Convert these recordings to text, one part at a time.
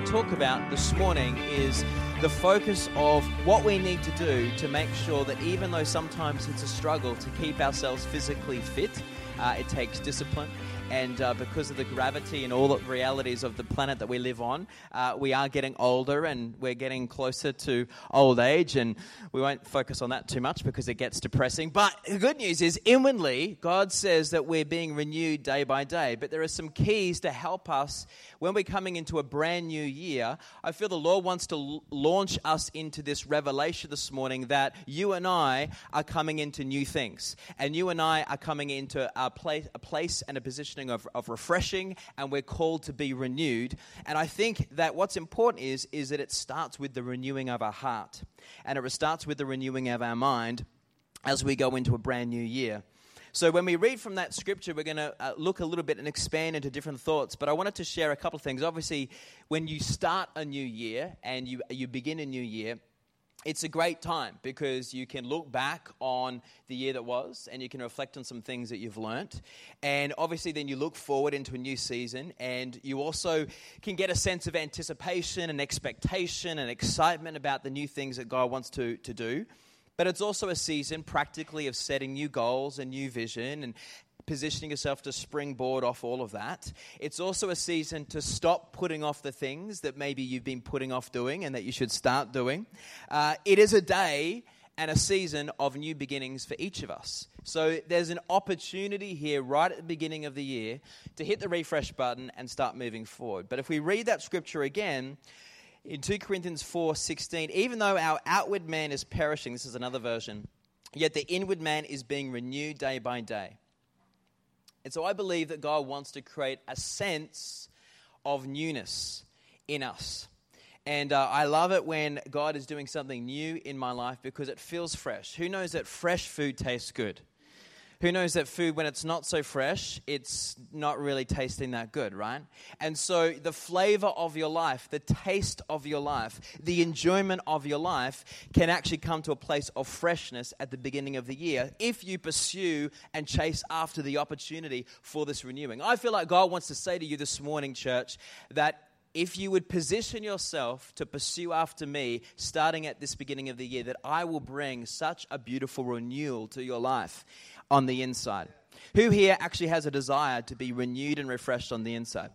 to talk about this morning is the focus of what we need to do to make sure that even though sometimes it's a struggle to keep ourselves physically fit, uh, it takes discipline. And uh, because of the gravity and all the realities of the planet that we live on, uh, we are getting older and we're getting closer to old age. And we won't focus on that too much because it gets depressing. But the good news is, inwardly, God says that we're being renewed day by day. But there are some keys to help us when we're coming into a brand new year. I feel the Lord wants to l- launch us into this revelation this morning that you and I are coming into new things. And you and I are coming into a place, a place and a positioning of, of refreshing, and we're called to be renewed. And I think that what's important is, is that it starts with the renewing of our heart, and it starts with the renewing of our mind as we go into a brand new year. So, when we read from that scripture, we're going to uh, look a little bit and expand into different thoughts. But I wanted to share a couple of things. Obviously, when you start a new year and you, you begin a new year, it's a great time because you can look back on the year that was and you can reflect on some things that you've learnt. And obviously, then you look forward into a new season and you also can get a sense of anticipation and expectation and excitement about the new things that God wants to, to do. But it's also a season practically of setting new goals and new vision and positioning yourself to springboard off all of that. It's also a season to stop putting off the things that maybe you've been putting off doing and that you should start doing. Uh, it is a day and a season of new beginnings for each of us. So there's an opportunity here right at the beginning of the year to hit the refresh button and start moving forward. But if we read that scripture again, in 2 Corinthians 4:16, even though our outward man is perishing, this is another version, yet the inward man is being renewed day by day. And so I believe that God wants to create a sense of newness in us. And uh, I love it when God is doing something new in my life because it feels fresh. Who knows that fresh food tastes good? Who knows that food, when it's not so fresh, it's not really tasting that good, right? And so, the flavor of your life, the taste of your life, the enjoyment of your life can actually come to a place of freshness at the beginning of the year if you pursue and chase after the opportunity for this renewing. I feel like God wants to say to you this morning, church, that if you would position yourself to pursue after me starting at this beginning of the year, that I will bring such a beautiful renewal to your life on the inside. Who here actually has a desire to be renewed and refreshed on the inside?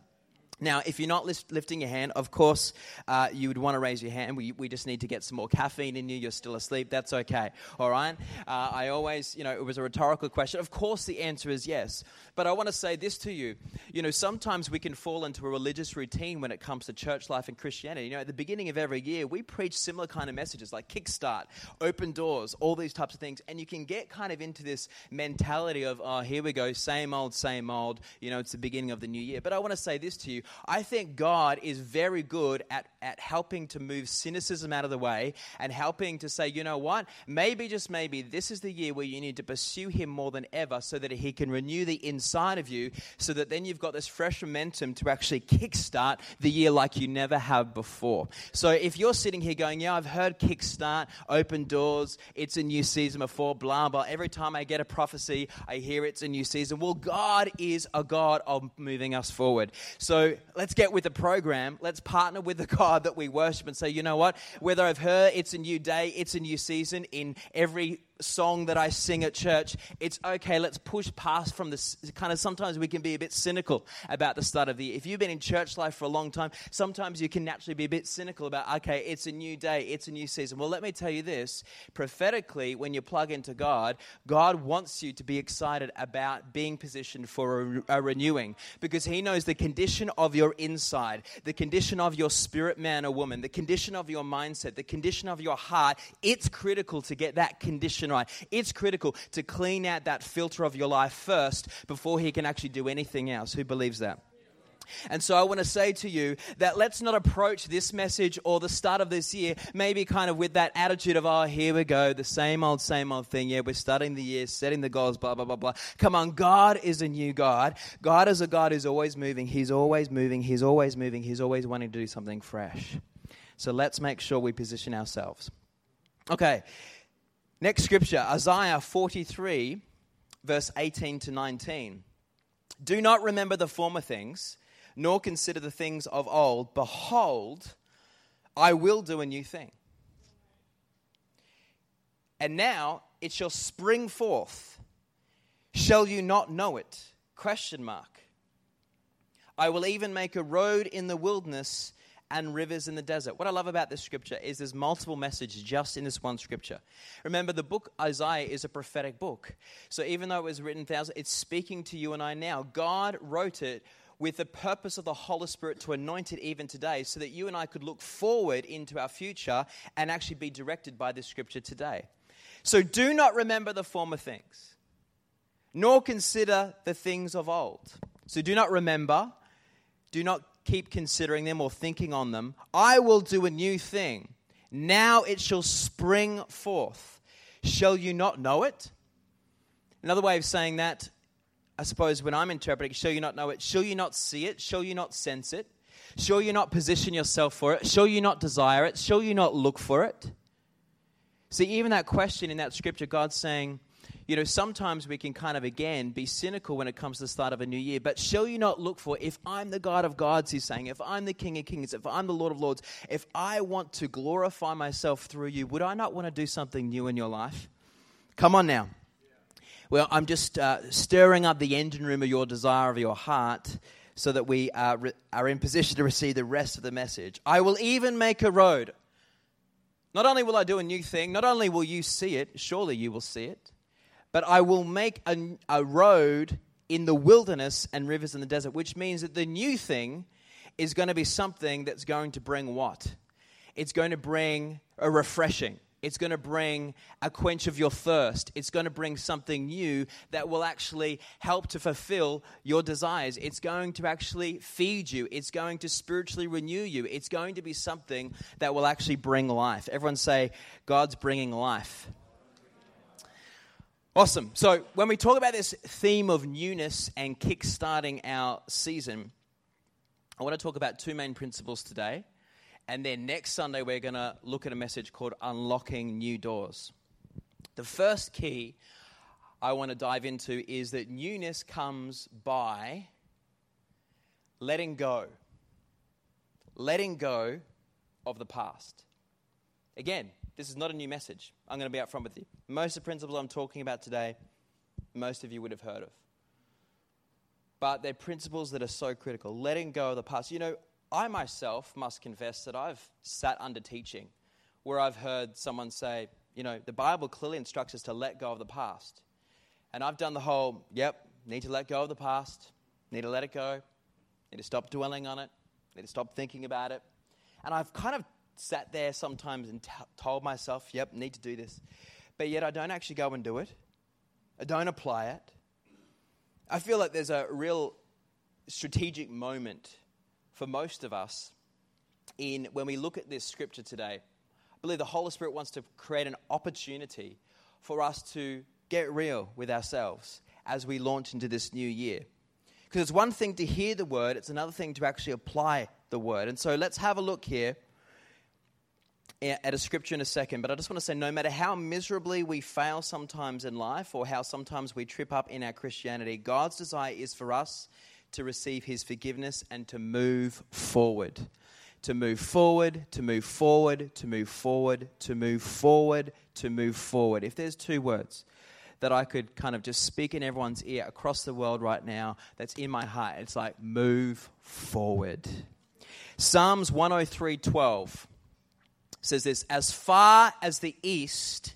Now, if you're not lifting your hand, of course, uh, you would want to raise your hand. We, we just need to get some more caffeine in you. You're still asleep. That's okay. All right? Uh, I always, you know, it was a rhetorical question. Of course, the answer is yes. But I want to say this to you. You know, sometimes we can fall into a religious routine when it comes to church life and Christianity. You know, at the beginning of every year, we preach similar kind of messages like kickstart, open doors, all these types of things. And you can get kind of into this mentality of, oh, here we go, same old, same old. You know, it's the beginning of the new year. But I want to say this to you I think God is very good at, at helping to move cynicism out of the way and helping to say, you know what, maybe, just maybe, this is the year where you need to pursue Him more than ever so that He can renew the inside of you so that then you've got this fresh momentum to actually kickstart the year like you never have before. So if you're sitting here going, yeah, I've heard kickstart, open doors, it's a new season before, blah, blah. Every time I get a prophecy, I hear it's a new season. Well, God is a God of moving us forward. So let's get with the program. Let's partner with the God that we worship and say, you know what? Whether I've heard it's a new day, it's a new season in every song that I sing at church, it's okay, let's push past from this. Kind of sometimes we can be a bit cynical about the start of the year. If you've been in church life for a long time, sometimes you can naturally be a bit cynical about, okay, it's a new day, it's a new season. Well, let me tell you this prophetically, when you plug into God, God wants you to be excited about being positioned for a, a renewing because He knows the condition of your inside, the condition of your spirit man or woman, the condition of your mindset, the condition of your heart. It's critical to get that condition right. It's critical to clean out that filter of your life first before He can actually do anything else. Who believes that? And so I want to say to you that let's not approach this message or the start of this year maybe kind of with that attitude of, oh, here we go, the same old, same old thing. Yeah, we're starting the year, setting the goals, blah, blah, blah, blah. Come on, God is a new God. God is a God who's always moving. He's always moving. He's always moving. He's always wanting to do something fresh. So let's make sure we position ourselves. Okay, Next scripture, Isaiah 43, verse 18 to 19. Do not remember the former things, nor consider the things of old. Behold, I will do a new thing. And now it shall spring forth. Shall you not know it? Question mark. I will even make a road in the wilderness and rivers in the desert. What I love about this scripture is there's multiple messages just in this one scripture. Remember, the book Isaiah is a prophetic book. So even though it was written thousands, it's speaking to you and I now. God wrote it with the purpose of the Holy Spirit to anoint it even today so that you and I could look forward into our future and actually be directed by this scripture today. So do not remember the former things, nor consider the things of old. So do not remember, do not keep considering them or thinking on them. I will do a new thing. Now it shall spring forth. Shall you not know it? Another way of saying that I suppose when I'm interpreting, shall you not know it? Shall you not see it? Shall you not sense it? Shall you not position yourself for it? Shall you not desire it? Shall you not look for it? See, even that question in that scripture, God's saying, you know, sometimes we can kind of again be cynical when it comes to the start of a new year. But shall you not look for, if I'm the God of gods, he's saying, if I'm the King of kings, if I'm the Lord of lords, if I want to glorify myself through you, would I not want to do something new in your life? Come on now. Well, I'm just uh, stirring up the engine room of your desire of your heart so that we are, re- are in position to receive the rest of the message. I will even make a road. Not only will I do a new thing, not only will you see it, surely you will see it, but I will make a, a road in the wilderness and rivers in the desert, which means that the new thing is going to be something that's going to bring what? It's going to bring a refreshing. It's going to bring a quench of your thirst. It's going to bring something new that will actually help to fulfill your desires. It's going to actually feed you. It's going to spiritually renew you. It's going to be something that will actually bring life. Everyone say, God's bringing life. Awesome. So, when we talk about this theme of newness and kickstarting our season, I want to talk about two main principles today. And then next Sunday, we're going to look at a message called Unlocking New Doors. The first key I want to dive into is that newness comes by letting go. Letting go of the past. Again, this is not a new message. I'm going to be upfront with you. Most of the principles I'm talking about today, most of you would have heard of. But they're principles that are so critical. Letting go of the past. You know, I myself must confess that I've sat under teaching where I've heard someone say, you know, the Bible clearly instructs us to let go of the past. And I've done the whole, yep, need to let go of the past, need to let it go, need to stop dwelling on it, need to stop thinking about it. And I've kind of sat there sometimes and t- told myself, yep, need to do this. But yet I don't actually go and do it, I don't apply it. I feel like there's a real strategic moment for most of us in when we look at this scripture today. I believe the Holy Spirit wants to create an opportunity for us to get real with ourselves as we launch into this new year. Because it's one thing to hear the word, it's another thing to actually apply the word. And so let's have a look here at a scripture in a second, but I just want to say no matter how miserably we fail sometimes in life or how sometimes we trip up in our Christianity, God's desire is for us to receive his forgiveness and to move forward. To move forward, to move forward, to move forward, to move forward, to move forward. If there's two words that I could kind of just speak in everyone's ear across the world right now that's in my heart, it's like move forward. Psalms 103:12 says this, as far as the east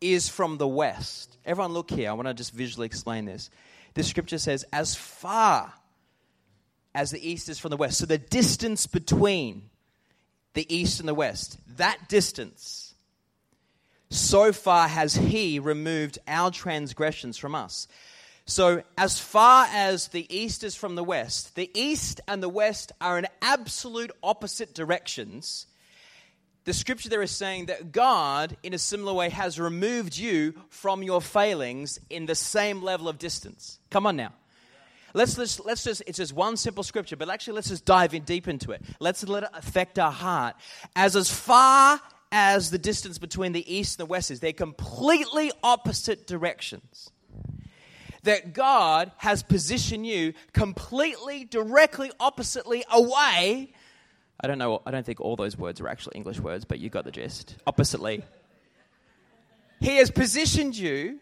is from the west. Everyone look here. I want to just visually explain this This scripture says, as far as the east is from the west. So the distance between the east and the west, that distance, so far has He removed our transgressions from us. So, as far as the east is from the west, the east and the west are in absolute opposite directions the scripture there is saying that God, in a similar way, has removed you from your failings in the same level of distance. Come on now. Let's, let's, let's just, it's just one simple scripture, but actually let's just dive in deep into it. Let's let it affect our heart. As as far as the distance between the east and the west is, they're completely opposite directions. that God has positioned you completely, directly, oppositely away. I don't know, I don't think all those words are actually English words, but you got the gist. Oppositely. He has positioned you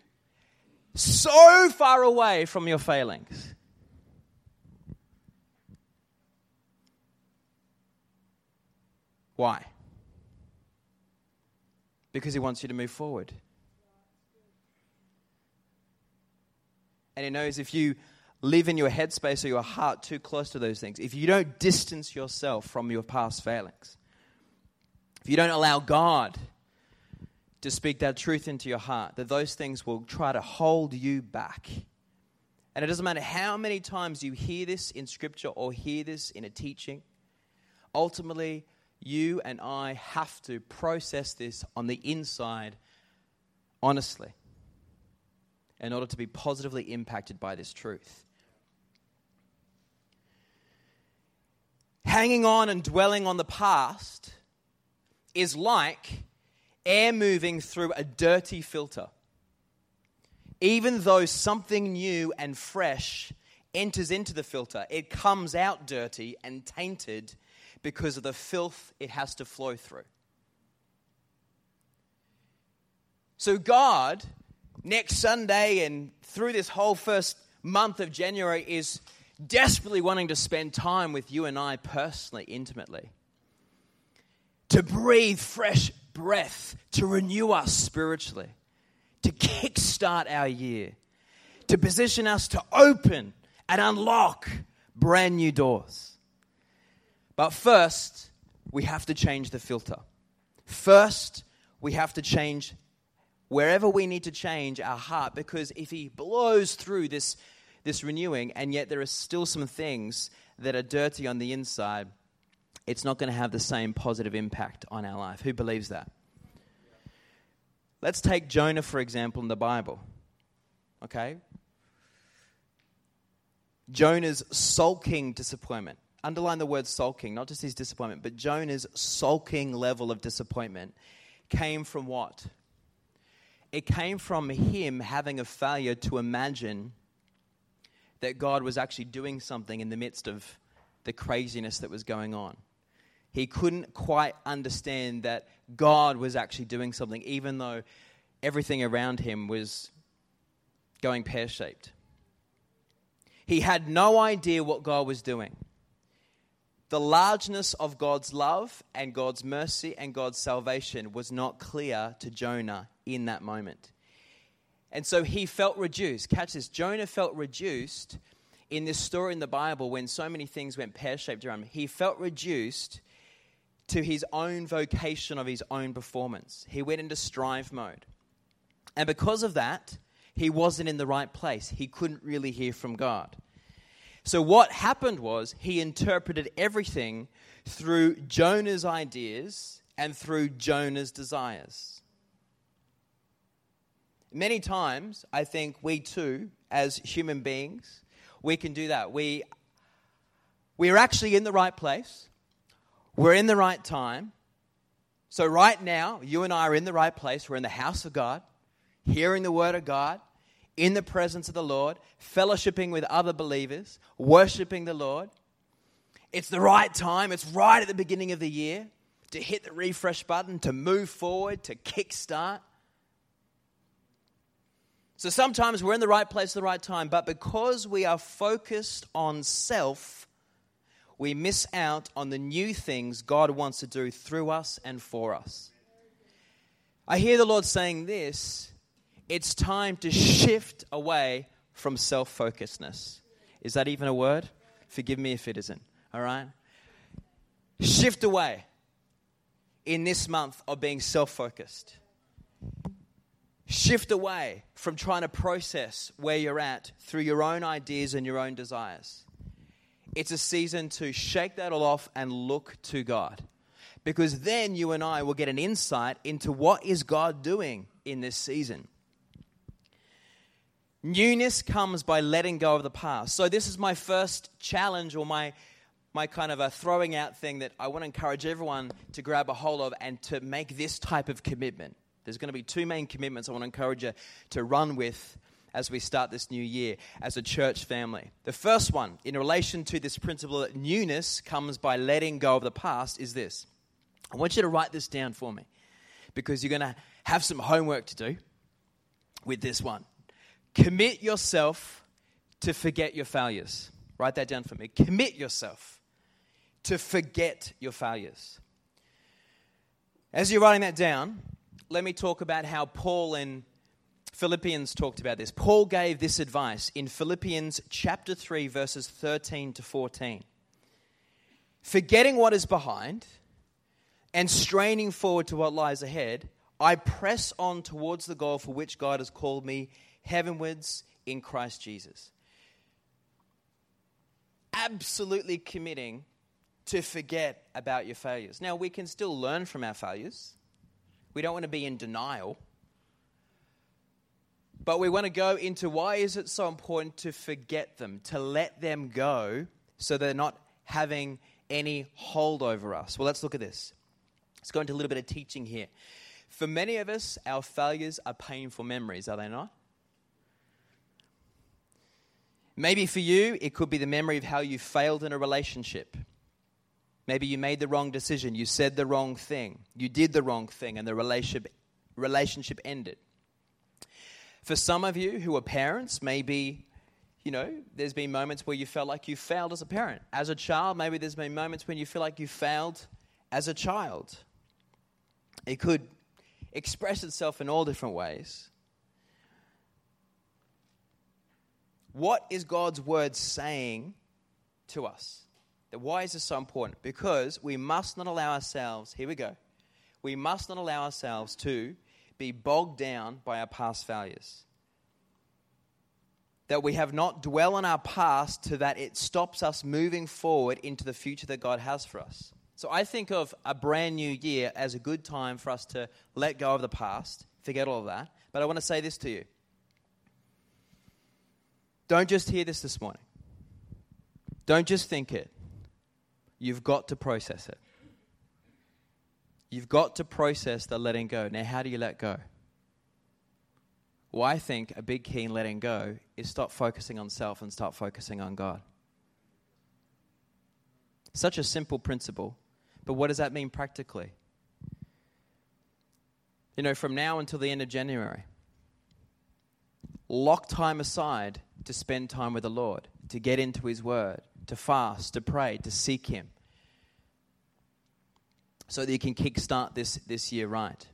so far away from your failings. Why? Because he wants you to move forward. And he knows if you live in your headspace or your heart too close to those things, if you don't distance yourself from your past failings, if you don't allow God to speak that truth into your heart, that those things will try to hold you back. And it doesn't matter how many times you hear this in scripture or hear this in a teaching, ultimately, you and I have to process this on the inside honestly in order to be positively impacted by this truth. Hanging on and dwelling on the past is like air moving through a dirty filter. Even though something new and fresh enters into the filter, it comes out dirty and tainted because of the filth it has to flow through. So, God next Sunday and through this whole first month of January is desperately wanting to spend time with you and I personally, intimately. To breathe fresh breath, to renew us spiritually, to kickstart our year, to position us to open and unlock brand new doors. But first, we have to change the filter. First, we have to change wherever we need to change our heart because if he blows through this this renewing and yet there are still some things that are dirty on the inside. It's not going to have the same positive impact on our life. Who believes that? Let's take jonah for example in the bible okay? Jonah's sulking disappointment. Underline the word sulking not just his disappointment but jonah's sulking level of disappointment came from what? It came from him having a failure to imagine that God was actually doing something in the midst of the craziness that was going on. He couldn't quite understand that God was actually doing something, even though everything around him was going pear shaped. He had no idea what God was doing. The largeness of God's love and God's mercy and God's salvation was not clear to Jonah in that moment. And so he felt reduced. Catch this Jonah felt reduced in this story in the Bible when so many things went pear shaped around him. He felt reduced to his own vocation of his own performance. He went into strive mode. And because of that, he wasn't in the right place. He couldn't really hear from God. So, what happened was he interpreted everything through Jonah's ideas and through Jonah's desires. Many times, I think we too, as human beings, we can do that. We, we're actually in the right place, we're in the right time. So, right now, you and I are in the right place. We're in the house of God, hearing the word of God, in the presence of the Lord, fellowshipping with other believers, worshiping the Lord. It's the right time, it's right at the beginning of the year to hit the refresh button, to move forward, to kickstart. So sometimes we're in the right place at the right time, but because we are focused on self, we miss out on the new things God wants to do through us and for us. I hear the Lord saying this it's time to shift away from self focusedness. Is that even a word? Forgive me if it isn't. All right? Shift away in this month of being self focused shift away from trying to process where you're at through your own ideas and your own desires. It's a season to shake that all off and look to God. Because then you and I will get an insight into what is God doing in this season. Newness comes by letting go of the past. So this is my first challenge or my my kind of a throwing out thing that I want to encourage everyone to grab a hold of and to make this type of commitment. There's going to be two main commitments I want to encourage you to run with as we start this new year as a church family. The first one, in relation to this principle that newness comes by letting go of the past, is this. I want you to write this down for me because you're going to have some homework to do with this one. Commit yourself to forget your failures. Write that down for me. Commit yourself to forget your failures. As you're writing that down, let me talk about how Paul in Philippians talked about this. Paul gave this advice in Philippians chapter 3, verses 13 to 14. Forgetting what is behind and straining forward to what lies ahead, I press on towards the goal for which God has called me heavenwards in Christ Jesus. Absolutely committing to forget about your failures. Now, we can still learn from our failures. We don't want to be in denial. But we want to go into why is it so important to forget them, to let them go so they're not having any hold over us. Well, let's look at this. Let's go into a little bit of teaching here. For many of us, our failures are painful memories, are they not? Maybe for you, it could be the memory of how you failed in a relationship. Maybe you made the wrong decision, you said the wrong thing, you did the wrong thing, and the relationship, relationship ended. For some of you who are parents, maybe, you know, there's been moments where you felt like you failed as a parent. As a child, maybe there's been moments when you feel like you failed as a child. It could express itself in all different ways. What is God's word saying to us? Why is this so important? Because we must not allow ourselves, here we go, we must not allow ourselves to be bogged down by our past failures. That we have not dwell on our past to that it stops us moving forward into the future that God has for us. So I think of a brand new year as a good time for us to let go of the past, forget all of that. But I want to say this to you. Don't just hear this this morning. Don't just think it. You've got to process it. You've got to process the letting go. Now, how do you let go? Well, I think a big key in letting go is stop focusing on self and start focusing on God. Such a simple principle, but what does that mean practically? You know, from now until the end of January, lock time aside to spend time with the Lord, to get into His Word, to fast, to pray, to seek Him, so that you can kickstart this, this year right.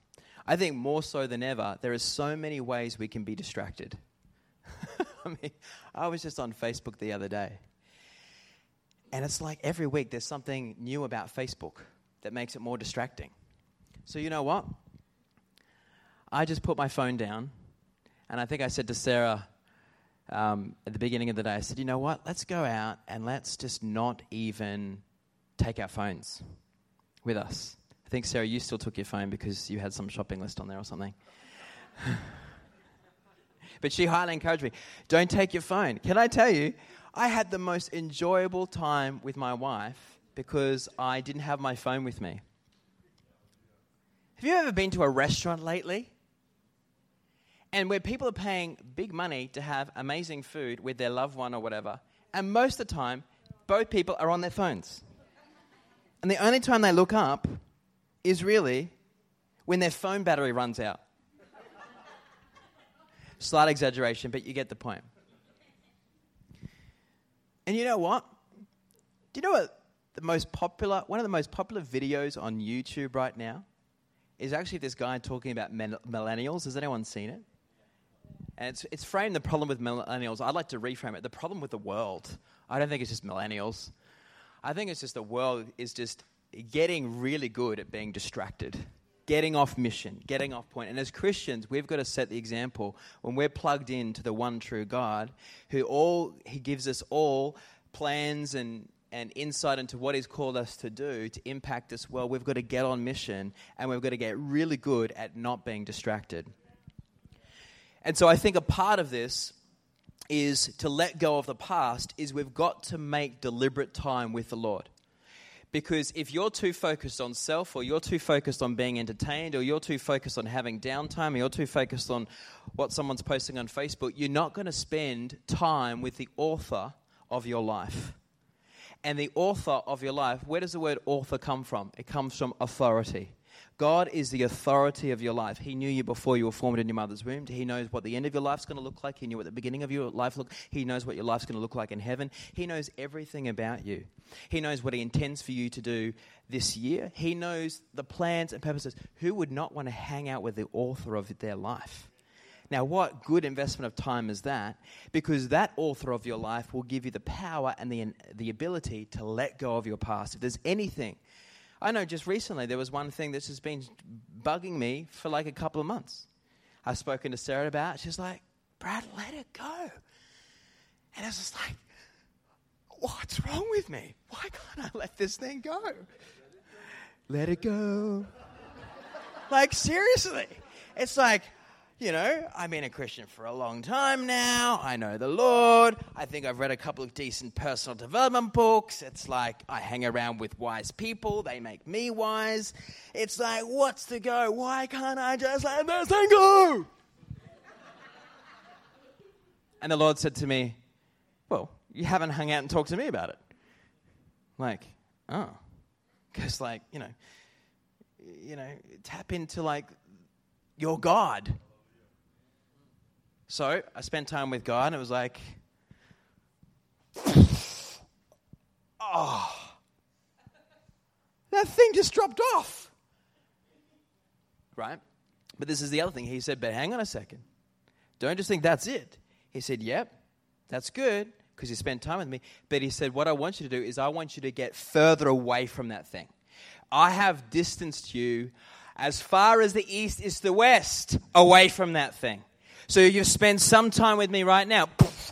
I think more so than ever, there are so many ways we can be distracted. I mean, I was just on Facebook the other day, and it's like every week there's something new about Facebook that makes it more distracting. So, you know what? I just put my phone down, and I think I said to Sarah, um, at the beginning of the day, I said, you know what? Let's go out and let's just not even take our phones with us. I think, Sarah, you still took your phone because you had some shopping list on there or something. but she highly encouraged me don't take your phone. Can I tell you, I had the most enjoyable time with my wife because I didn't have my phone with me. Have you ever been to a restaurant lately? And where people are paying big money to have amazing food with their loved one or whatever, and most of the time, both people are on their phones. And the only time they look up is really when their phone battery runs out. Slight exaggeration, but you get the point. And you know what? Do you know what the most popular, one of the most popular videos on YouTube right now is actually this guy talking about millennials. Has anyone seen it? And it's, it's framed the problem with millennials. I'd like to reframe it. The problem with the world. I don't think it's just millennials. I think it's just the world is just getting really good at being distracted, getting off mission, getting off point. And as Christians, we've got to set the example when we're plugged in to the one true God, who all He gives us all plans and and insight into what He's called us to do to impact this world. We've got to get on mission and we've got to get really good at not being distracted. And so I think a part of this is to let go of the past is we've got to make deliberate time with the Lord. Because if you're too focused on self, or you're too focused on being entertained, or you're too focused on having downtime, or you're too focused on what someone's posting on Facebook, you're not going to spend time with the author of your life. And the author of your life, where does the word author come from? It comes from authority. God is the authority of your life. He knew you before you were formed in your mother's womb. He knows what the end of your life's going to look like. He knew what the beginning of your life look. He knows what your life's going to look like in heaven. He knows everything about you. He knows what he intends for you to do this year. He knows the plans and purposes. Who would not want to hang out with the author of their life? Now, what good investment of time is that? Because that author of your life will give you the power and the, the ability to let go of your past. If there's anything I know just recently there was one thing that's just been bugging me for like a couple of months. I've spoken to Sarah about. She's like, Brad, let it go. And I was just like, what's wrong with me? Why can't I let this thing go? Let it go. like, seriously. It's like, you know, I've been a Christian for a long time now. I know the Lord. I think I've read a couple of decent personal development books. It's like I hang around with wise people, they make me wise. It's like, what's the go? Why can't I just let this thing go? and the Lord said to me, Well, you haven't hung out and talked to me about it. Like, oh. Because, like, you know, you know, tap into like your God so I spent time with God, and it was like, oh, that thing just dropped off. Right? But this is the other thing. He said, but hang on a second. Don't just think that's it. He said, yep, that's good because you spent time with me. But he said, what I want you to do is I want you to get further away from that thing. I have distanced you as far as the east is the west away from that thing. So you've spent some time with me right now,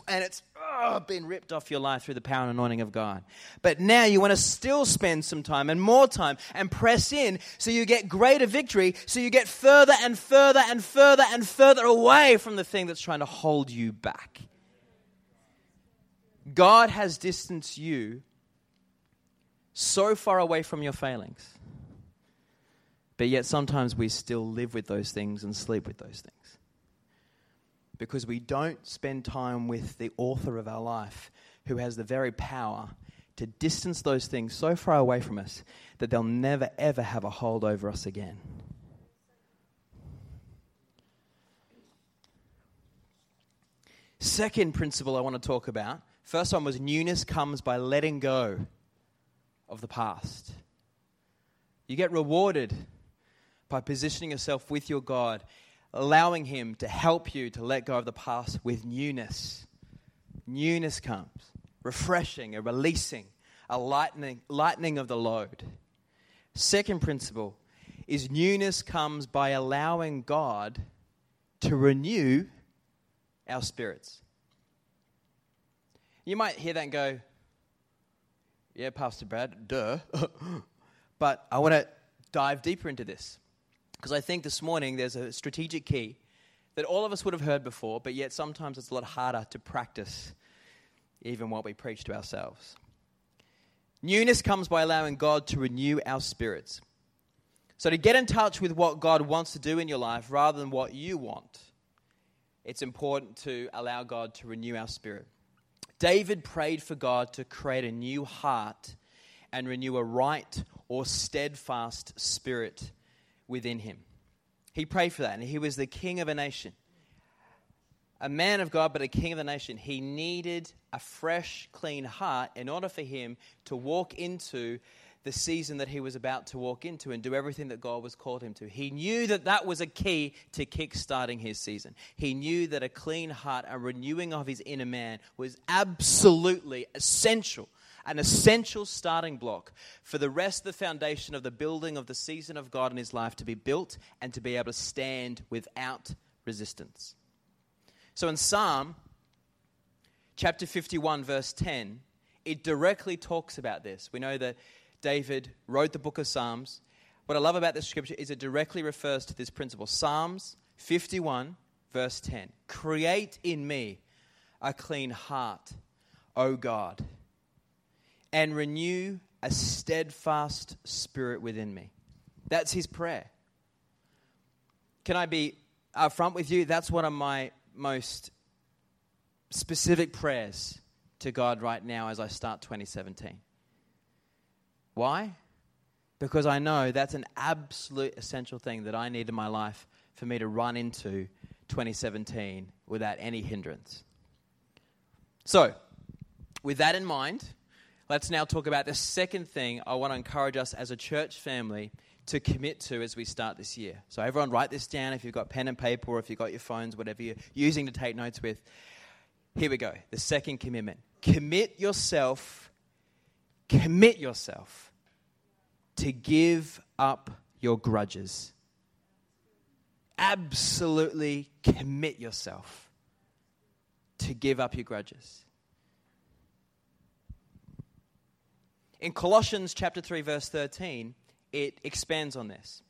and it's oh, been ripped off your life through the power and anointing of God. But now you want to still spend some time and more time and press in so you get greater victory, so you get further and further and further and further away from the thing that's trying to hold you back. God has distanced you so far away from your failings. But yet sometimes we still live with those things and sleep with those things because we don't spend time with the author of our life who has the very power to distance those things so far away from us that they'll never ever have a hold over us again. Second principle I want to talk about. First one was newness comes by letting go of the past. You get rewarded by positioning yourself with your God allowing Him to help you to let go of the past with newness. Newness comes, refreshing, a releasing, a lightening, lightening of the load. Second principle is newness comes by allowing God to renew our spirits. You might hear that and go, Yeah, Pastor Brad, duh. but I want to dive deeper into this. Because I think this morning there's a strategic key that all of us would have heard before, but yet sometimes it's a lot harder to practice even what we preach to ourselves. Newness comes by allowing God to renew our spirits. So, to get in touch with what God wants to do in your life rather than what you want, it's important to allow God to renew our spirit. David prayed for God to create a new heart and renew a right or steadfast spirit within him. He prayed for that, and he was the king of a nation. A man of God, but a king of the nation. He needed a fresh, clean heart in order for him to walk into the season that he was about to walk into and do everything that God was called him to. He knew that that was a key to kick-starting his season. He knew that a clean heart, a renewing of his inner man was absolutely essential an essential starting block for the rest of the foundation of the building of the season of God in his life to be built and to be able to stand without resistance. So in Psalm chapter 51, verse 10, it directly talks about this. We know that David wrote the book of Psalms. What I love about this scripture is it directly refers to this principle. Psalms 51, verse 10 Create in me a clean heart, O God and renew a steadfast spirit within me. That's his prayer. Can I be upfront with you? That's one of my most specific prayers to God right now as I start 2017. Why? Because I know that's an absolute essential thing that I need in my life for me to run into 2017 without any hindrance. So, with that in mind, let's now talk about the second thing I want to encourage us as a church family to commit to as we start this year. So, everyone, write this down if you've got pen and paper or if you've got your phones, whatever you're using to take notes with. Here we go. The second commitment commit yourself, commit yourself to give up your grudges. Absolutely commit yourself to give up your grudges. In Colossians chapter 3 verse 13, it expands on this.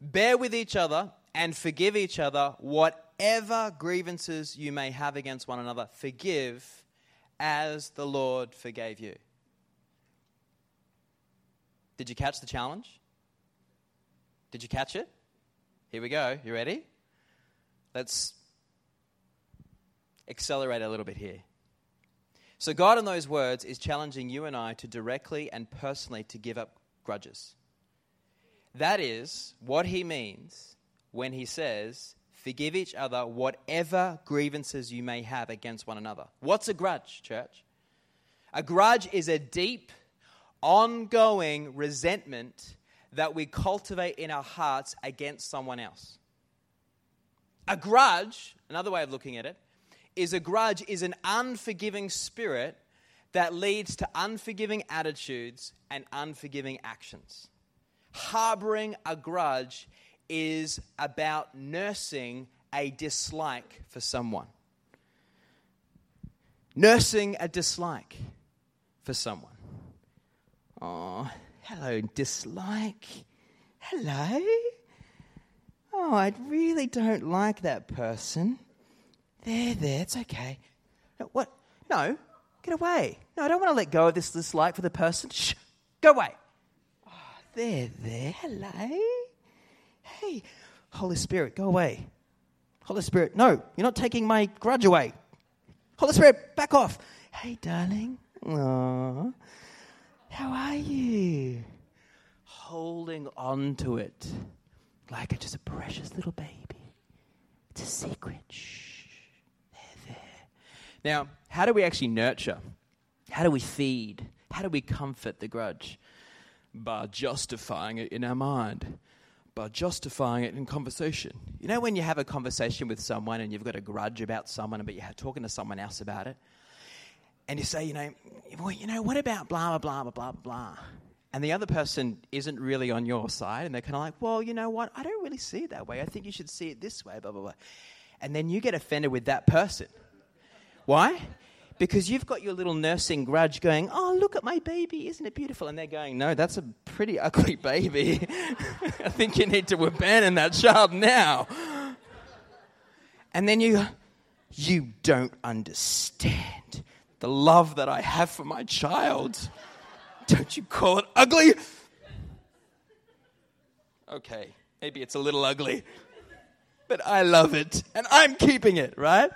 Bear with each other and forgive each other whatever grievances you may have against one another. Forgive as the Lord forgave you. Did you catch the challenge? Did you catch it? Here we go. You ready? Let's accelerate a little bit here. So, God, in those words, is challenging you and I to directly and personally to give up grudges. That is what he means when he says, Forgive each other whatever grievances you may have against one another. What's a grudge, church? A grudge is a deep, ongoing resentment that we cultivate in our hearts against someone else. A grudge, another way of looking at it, is a grudge is an unforgiving spirit that leads to unforgiving attitudes and unforgiving actions. Harboring a grudge is about nursing a dislike for someone. Nursing a dislike for someone. Oh, hello, dislike. Hello. Oh, I really don't like that person. There, there, it's okay. No, what? No, get away. No, I don't want to let go of this dislike for the person. Shh, go away. Oh, there, there. Hello. Hey, Holy Spirit, go away. Holy Spirit, no, you're not taking my grudge away. Holy Spirit, back off. Hey, darling. Aww. How are you? Holding on to it like it's just a precious little baby. It's a secret. Shh. Now, how do we actually nurture? How do we feed? How do we comfort the grudge? By justifying it in our mind by justifying it in conversation. You know, when you have a conversation with someone and you've got a grudge about someone, but you're talking to someone else about it, and you say, you know, well, you know, what about blah, blah, blah, blah, blah, blah? And the other person isn't really on your side, and they're kind of like, well, you know what? I don't really see it that way. I think you should see it this way, blah, blah, blah. And then you get offended with that person. Why? because you've got your little nursing grudge going, Oh, look at my baby, isn't it beautiful? And they're going, No, that's a pretty ugly baby. I think you need to abandon that child now. And then you, you don't understand the love that I have for my child. Don't you call it ugly? Okay, maybe it's a little ugly, but I love it and I'm keeping it, right?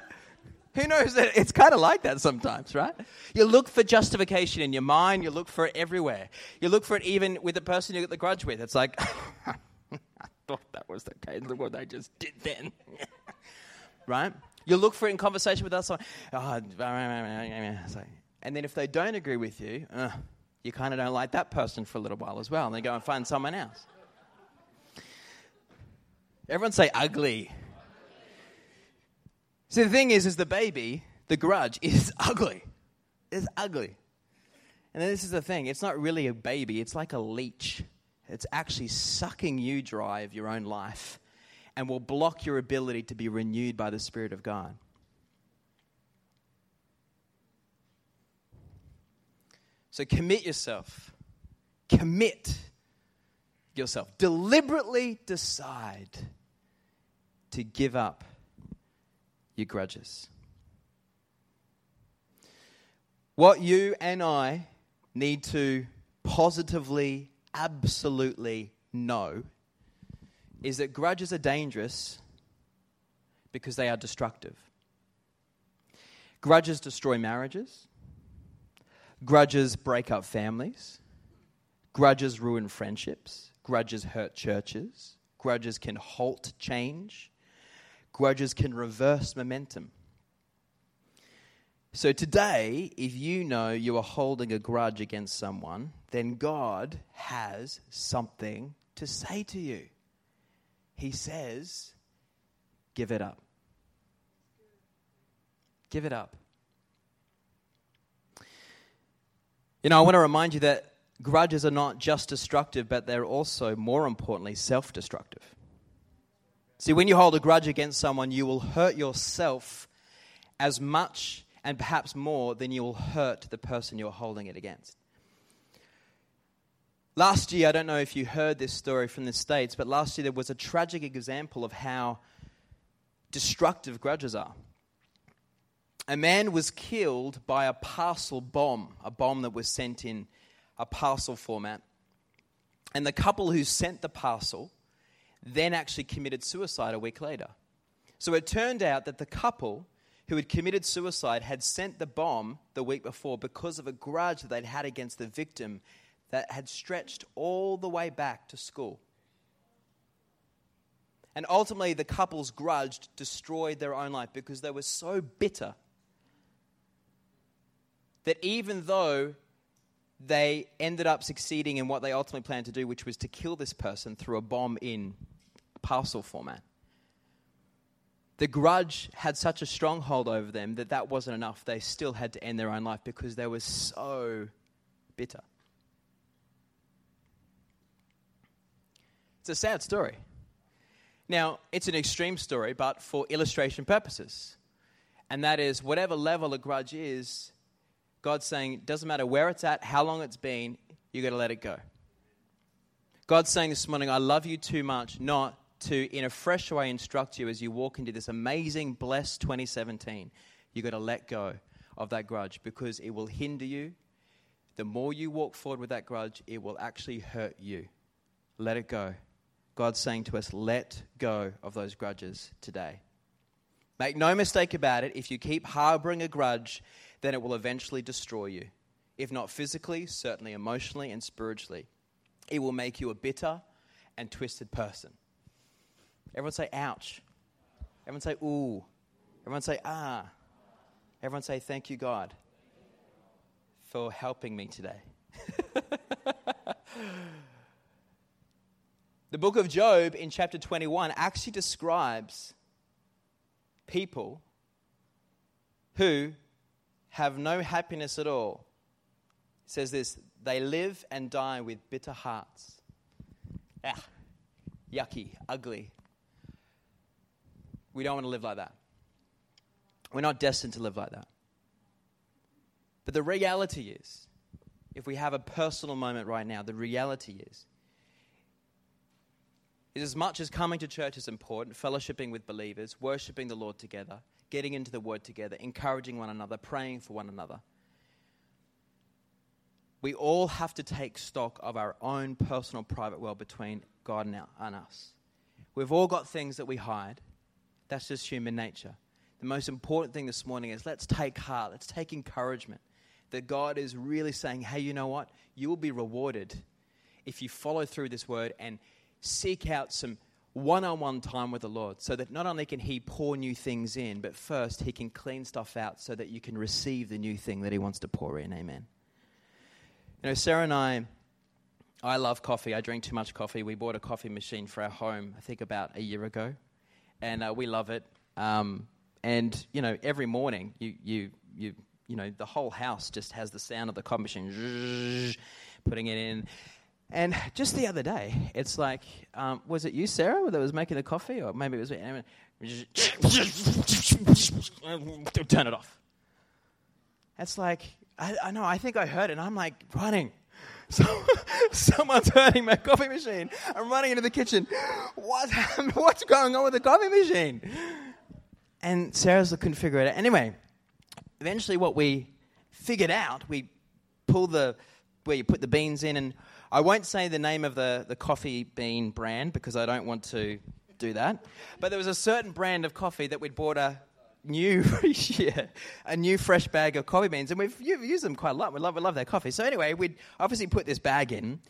Who knows that it's kind of like that sometimes, right? You look for justification in your mind, you look for it everywhere. You look for it even with the person you get the grudge with. It's like, I thought that was the case. Look what they just did then. right? You look for it in conversation with us. Oh, and then if they don't agree with you, uh, you kind of don't like that person for a little while as well. And they go and find someone else. Everyone say ugly. See, the thing is, is the baby, the grudge, is ugly. It's ugly. And this is the thing it's not really a baby, it's like a leech. It's actually sucking you dry of your own life and will block your ability to be renewed by the Spirit of God. So commit yourself. Commit yourself. Deliberately decide to give up your grudges. What you and I need to positively, absolutely know is that grudges are dangerous because they are destructive. Grudges destroy marriages. Grudges break up families. Grudges ruin friendships. Grudges hurt churches. Grudges can halt change. Grudges can reverse momentum. So, today, if you know you are holding a grudge against someone, then God has something to say to you. He says, Give it up. Give it up. You know, I want to remind you that grudges are not just destructive, but they're also, more importantly, self destructive. See, when you hold a grudge against someone, you will hurt yourself as much and perhaps more than you will hurt the person you're holding it against. Last year, I don't know if you heard this story from the States, but last year there was a tragic example of how destructive grudges are. A man was killed by a parcel bomb, a bomb that was sent in a parcel format. And the couple who sent the parcel then actually committed suicide a week later. So it turned out that the couple who had committed suicide had sent the bomb the week before because of a grudge that they'd had against the victim that had stretched all the way back to school. And ultimately, the couple's grudge destroyed their own life because they were so bitter that even though they ended up succeeding in what they ultimately planned to do, which was to kill this person through a bomb in parcel format, the grudge had such a stronghold over them that that wasn't enough. They still had to end their own life because they were so bitter. It's a sad story. Now, it's an extreme story, but for illustration purposes. And that is, whatever level a grudge is, God's saying, it doesn't matter where it's at, how long it's been, you got to let it go. God's saying this morning, I love you too much not to, in a fresh way, instruct you as you walk into this amazing, blessed 2017. You got to let go of that grudge because it will hinder you. The more you walk forward with that grudge, it will actually hurt you. Let it go. God's saying to us, let go of those grudges today. Make no mistake about it, if you keep harboring a grudge, then it will eventually destroy you. If not physically, certainly emotionally and spiritually. It will make you a bitter and twisted person. Everyone say, ouch. Everyone say, ooh. Everyone say, ah. Everyone say, thank you, God, for helping me today. The book of Job in chapter 21 actually describes people who have no happiness at all. It says this they live and die with bitter hearts. Ah, yucky, ugly. We don't want to live like that. We're not destined to live like that. But the reality is, if we have a personal moment right now, the reality is is as much as coming to church is important, fellowshipping with believers, worshiping the Lord together, getting into the Word together, encouraging one another, praying for one another. We all have to take stock of our own personal private world between God and us. We've all got things that we hide. That's just human nature. The most important thing this morning is let's take heart, let's take encouragement that God is really saying, hey, you know what? You will be rewarded if you follow through this word and seek out some one on one time with the Lord so that not only can He pour new things in, but first He can clean stuff out so that you can receive the new thing that He wants to pour in. Amen. You know, Sarah and I, I love coffee. I drink too much coffee. We bought a coffee machine for our home, I think about a year ago, and uh, we love it. Um, and, you know, every morning you, you, you, you know, the whole house just has the sound of the coffee machine putting it in. And just the other day, it's like, um, was it you, Sarah, that was making the coffee? Or maybe it was me. Turn it off. It's like, I, I know, I think I heard it, and I'm like running. So, someone's hurting my coffee machine. I'm running into the kitchen. What What's going on with the coffee machine? And Sarah's couldn't figure it out. Anyway, eventually, what we figured out, we pull the where you put the beans in. And I won't say the name of the, the coffee bean brand because I don't want to do that. But there was a certain brand of coffee that we'd bought a new, yeah, a new fresh bag of coffee beans, and we've used them quite a lot. We love, we love their coffee. So anyway, we'd obviously put this bag in,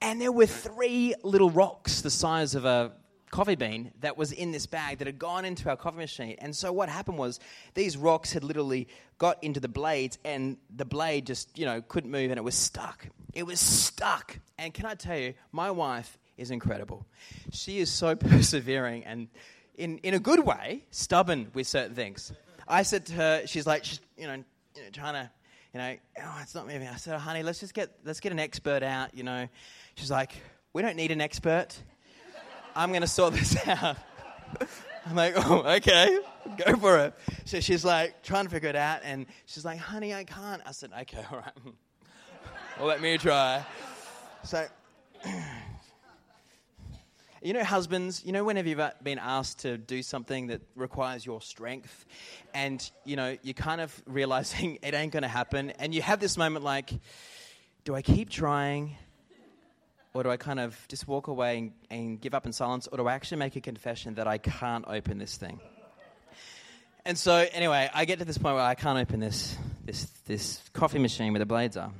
and there were three little rocks the size of a coffee bean that was in this bag that had gone into our coffee machine. And so what happened was these rocks had literally got into the blades and the blade just, you know, couldn't move and it was stuck. It was stuck. And can I tell you, my wife is incredible. She is so persevering and in, in a good way, stubborn with certain things. I said to her, she's like, she's, you know, you know trying to, you know, oh, it's not moving. I said, oh, honey, let's just get, let's get an expert out, you know. She's like, we don't need an expert. I'm going to sort this out. I'm like, oh, okay, go for it. So she's like trying to figure it out, and she's like, honey, I can't. I said, okay, all right. well, let me try. So, you know, husbands, you know, whenever you've uh, been asked to do something that requires your strength, and, you know, you're kind of realizing it ain't going to happen, and you have this moment like, do I keep trying? Or do I kind of just walk away and, and give up in silence? Or do I actually make a confession that I can't open this thing? And so, anyway, I get to this point where I can't open this, this, this coffee machine where the blades are.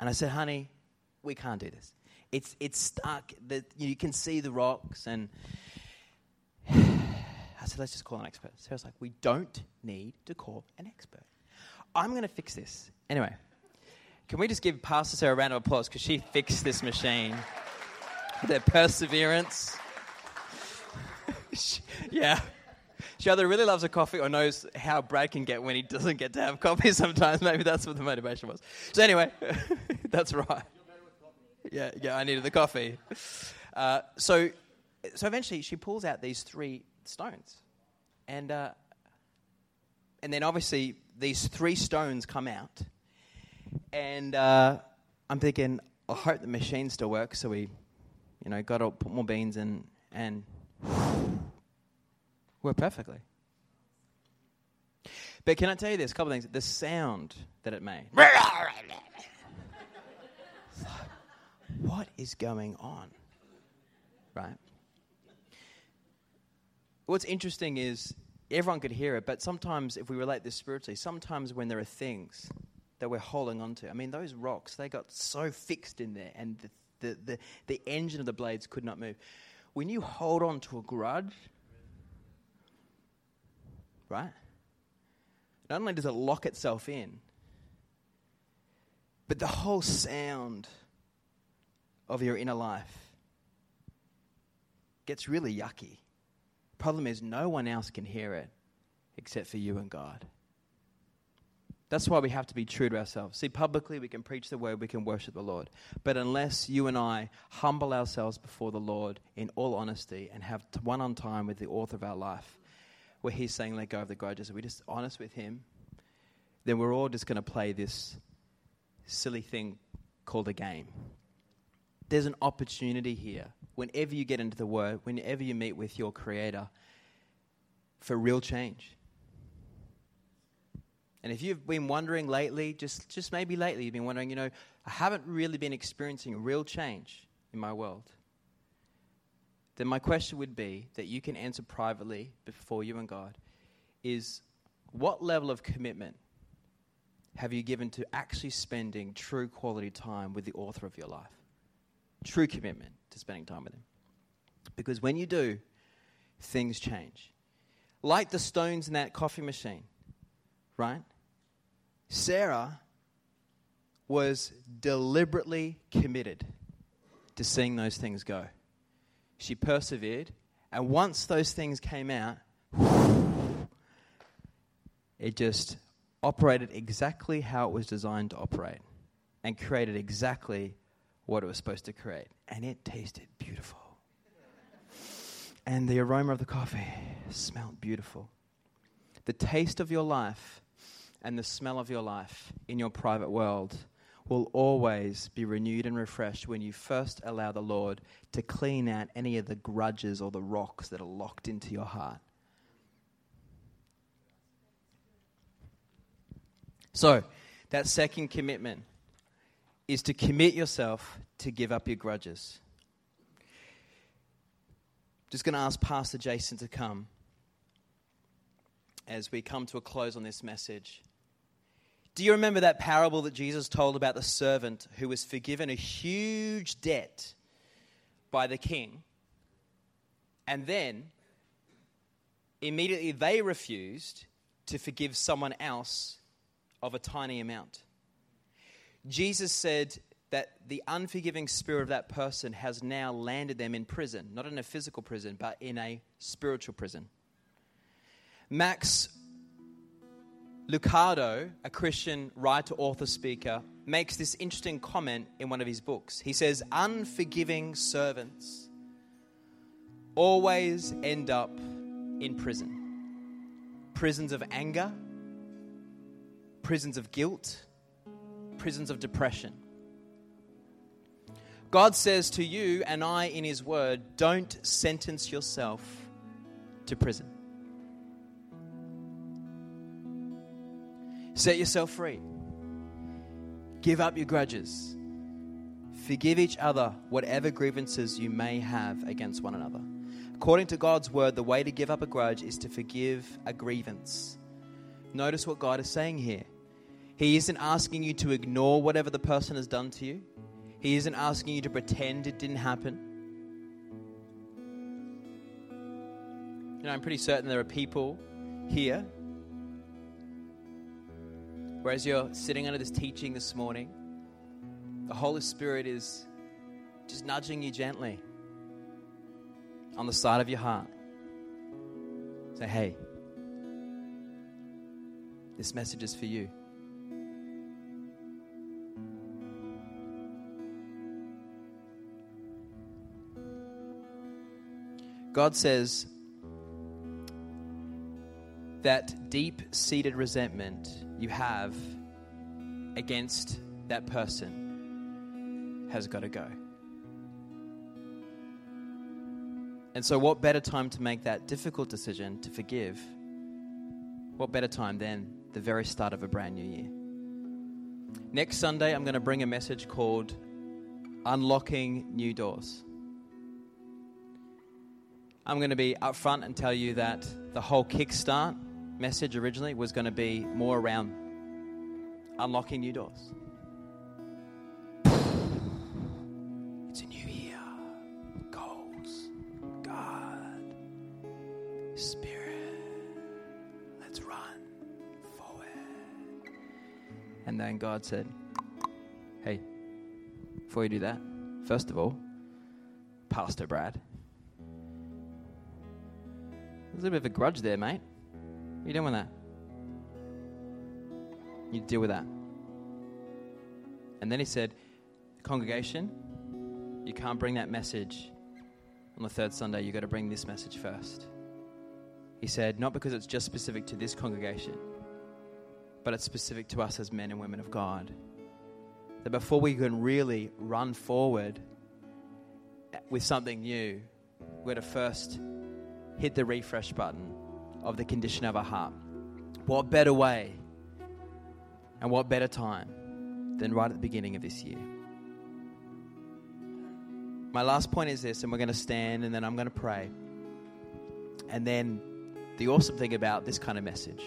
And I said, honey, we can't do this. It's, it's stuck. The, you can see the rocks. And I said, let's just call an expert. So I was like, we don't need to call an expert. I'm going to fix this. Anyway, can we just give Pastor Sarah a round of applause because she fixed this machine? Their perseverance. yeah. She either really loves a coffee or knows how Brad can get when he doesn't get to have coffee sometimes. Maybe that's what the motivation was. So, anyway, that's right. Yeah, yeah, I needed the coffee. Uh, so, so eventually she pulls out these three stones. And, uh, and then obviously these three stones come out and uh, I'm thinking, I hope the machine still works. So we, you know, got to put more beans in and worked perfectly. But can I tell you this? A couple things. The sound that it made. what is going on? Right? What's interesting is everyone could hear it, but sometimes, if we relate this spiritually, sometimes when there are things that we're holding on to. I mean, those rocks, they got so fixed in there, and the, the, the, the engine of the blades could not move. When you hold on to a grudge, right? Not only does it lock itself in, but the whole sound of your inner life gets really yucky. Problem is, no one else can hear it except for you and God. That's why we have to be true to ourselves. See, publicly we can preach the word, we can worship the Lord. But unless you and I humble ourselves before the Lord in all honesty and have one on time with the author of our life, where He's saying, let go of the grudges, we're just honest with Him, then we're all just going to play this silly thing called a game. There's an opportunity here. Whenever you get into the Word, whenever you meet with your Creator, for real change and if you've been wondering lately, just, just maybe lately, you've been wondering, you know, I haven't really been experiencing real change in my world, then my question would be that you can answer privately before you and God is what level of commitment have you given to actually spending true quality time with the author of your life? True commitment to spending time with him. Because when you do, things change. Like the stones in that coffee machine, right? Sarah was deliberately committed to seeing those things go. She persevered, and once those things came out, it just operated exactly how it was designed to operate and created exactly what it was supposed to create. And it tasted beautiful. And the aroma of the coffee smelled beautiful. The taste of your life and the smell of your life in your private world will always be renewed and refreshed when you first allow the Lord to clean out any of the grudges or the rocks that are locked into your heart. So, that second commitment is to commit yourself to give up your grudges. Just going to ask Pastor Jason to come as we come to a close on this message. Do you remember that parable that Jesus told about the servant who was forgiven a huge debt by the king? And then immediately they refused to forgive someone else of a tiny amount. Jesus said that the unforgiving spirit of that person has now landed them in prison, not in a physical prison, but in a spiritual prison. Max Lucado, a Christian writer, author, speaker, makes this interesting comment in one of his books. He says, Unforgiving servants always end up in prison prisons of anger, prisons of guilt, prisons of depression. God says to you and I in His Word, don't sentence yourself to prison. Set yourself free. Give up your grudges. Forgive each other whatever grievances you may have against one another. According to God's word, the way to give up a grudge is to forgive a grievance. Notice what God is saying here. He isn't asking you to ignore whatever the person has done to you, He isn't asking you to pretend it didn't happen. You know, I'm pretty certain there are people here, whereas you're sitting under this teaching this morning, the Holy Spirit is just nudging you gently on the side of your heart. Say, hey, this message is for you. God says that deep seated resentment you have against that person has got to go. And so, what better time to make that difficult decision to forgive? What better time than the very start of a brand new year? Next Sunday, I'm going to bring a message called Unlocking New Doors. I'm going to be upfront and tell you that the whole kickstart message originally was going to be more around unlocking new doors. It's a new year. Goals. God. Spirit. Let's run forward. And then God said, Hey, before you do that, first of all, Pastor Brad, there's a little bit of a grudge there, mate. What are you doing with that? You deal with that. And then he said, Congregation, you can't bring that message on the third Sunday. You've got to bring this message first. He said, Not because it's just specific to this congregation, but it's specific to us as men and women of God. That before we can really run forward with something new, we're to first hit the refresh button of the condition of our heart. What better way and what better time than right at the beginning of this year? My last point is this, and we're going to stand and then I'm going to pray. And then the awesome thing about this kind of message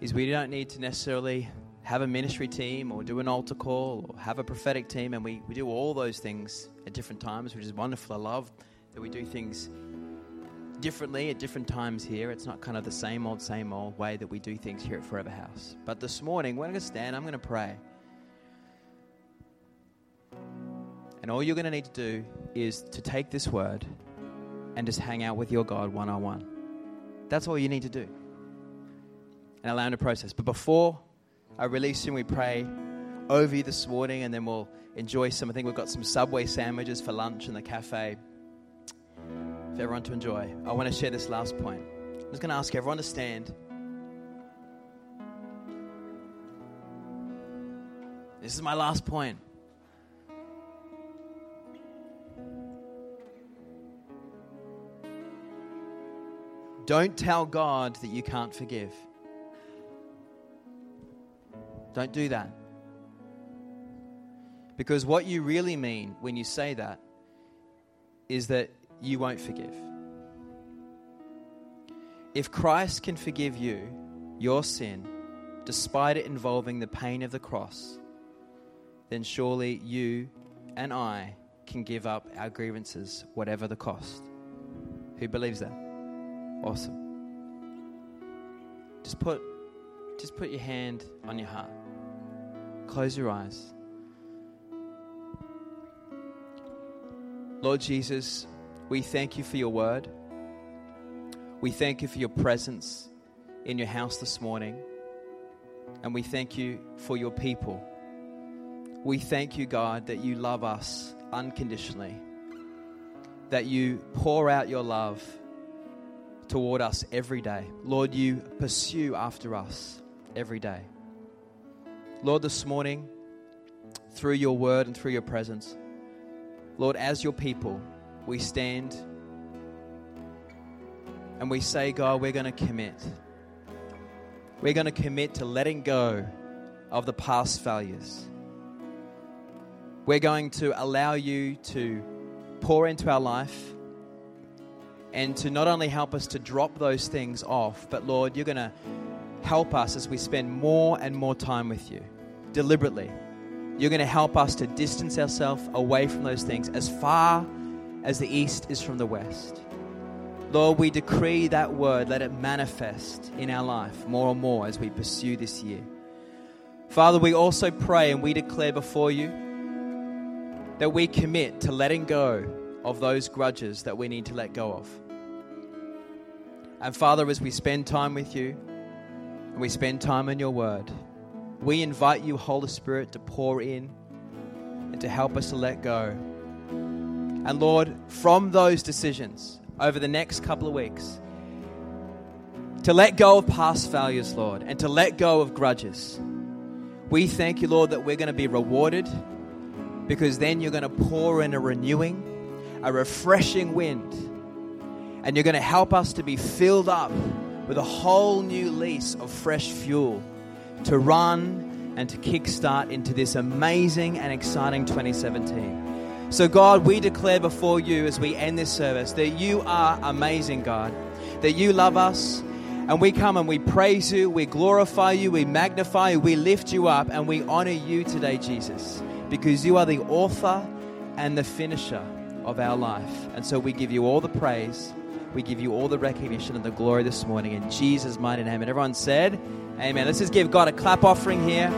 is we don't need to necessarily have a ministry team or do an altar call or have a prophetic team, and we, we do all those things at different times, which is wonderful. I love that we do things differently at different times here. It's not kind of the same old, same old way that we do things here at Forever House. But this morning, we're going to stand, I'm going to pray. And all you're going to need to do is to take this word and just hang out with your God one on one. That's all you need to do. And allow him to process. But before I release him, we pray over you this morning and then we'll enjoy some. I think we've got some Subway sandwiches for lunch in the cafe for everyone to enjoy. I want to share this last point. I'm just going to ask everyone to stand. This is my last point. Don't tell God that you can't forgive. Don't do that. Because what you really mean when you say that is that you won't forgive. If Christ can forgive you your sin, despite it involving the pain of the cross, then surely you and I can give up our grievances, whatever the cost. Who believes that? Awesome. Just put just put your hand on your heart. Close your eyes. Lord Jesus, we thank you for your word. We thank you for your presence in your house this morning. And we thank you for your people. We thank you, God, that you love us unconditionally, that you pour out your love toward us every day. Lord, you pursue after us every day. Lord, this morning, through your word and through your presence, Lord, as your people, we stand and we say, God, we're going to commit. We're going to commit to letting go of the past failures. We're going to allow you to pour into our life and to not only help us to drop those things off, but Lord, you're going to help us as we spend more and more time with you deliberately. You're going to help us to distance ourselves away from those things as far as the east is from the west. Lord, we decree that word, let it manifest in our life more and more as we pursue this year. Father, we also pray and we declare before you that we commit to letting go of those grudges that we need to let go of. And Father, as we spend time with you and we spend time in your word, we invite you, Holy Spirit, to pour in and to help us to let go. And Lord, from those decisions over the next couple of weeks, to let go of past failures, Lord, and to let go of grudges. We thank you, Lord, that we're going to be rewarded because then you're going to pour in a renewing, a refreshing wind, and you're going to help us to be filled up with a whole new lease of fresh fuel to run and to kickstart into this amazing and exciting 2017. So, God, we declare before you as we end this service that you are amazing, God, that you love us. And we come and we praise you, we glorify you, we magnify you, we lift you up, and we honor you today, Jesus, because you are the author and the finisher of our life. And so we give you all the praise, we give you all the recognition and the glory this morning in Jesus' mighty name. And everyone said, Amen. Let's just give God a clap offering here.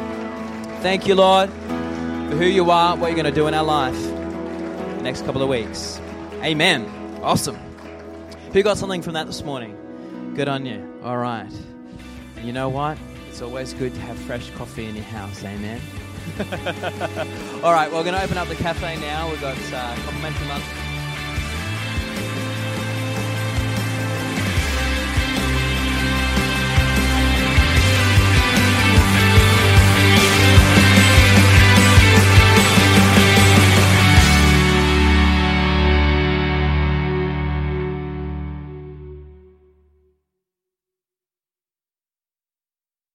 Thank you, Lord, for who you are, what you're going to do in our life the next couple of weeks. Amen. Awesome. Who got something from that this morning? Good on you. All right. You know what? It's always good to have fresh coffee in your house. Amen. All right, well, we're going to open up the cafe now. We've got uh, complimentary lunch.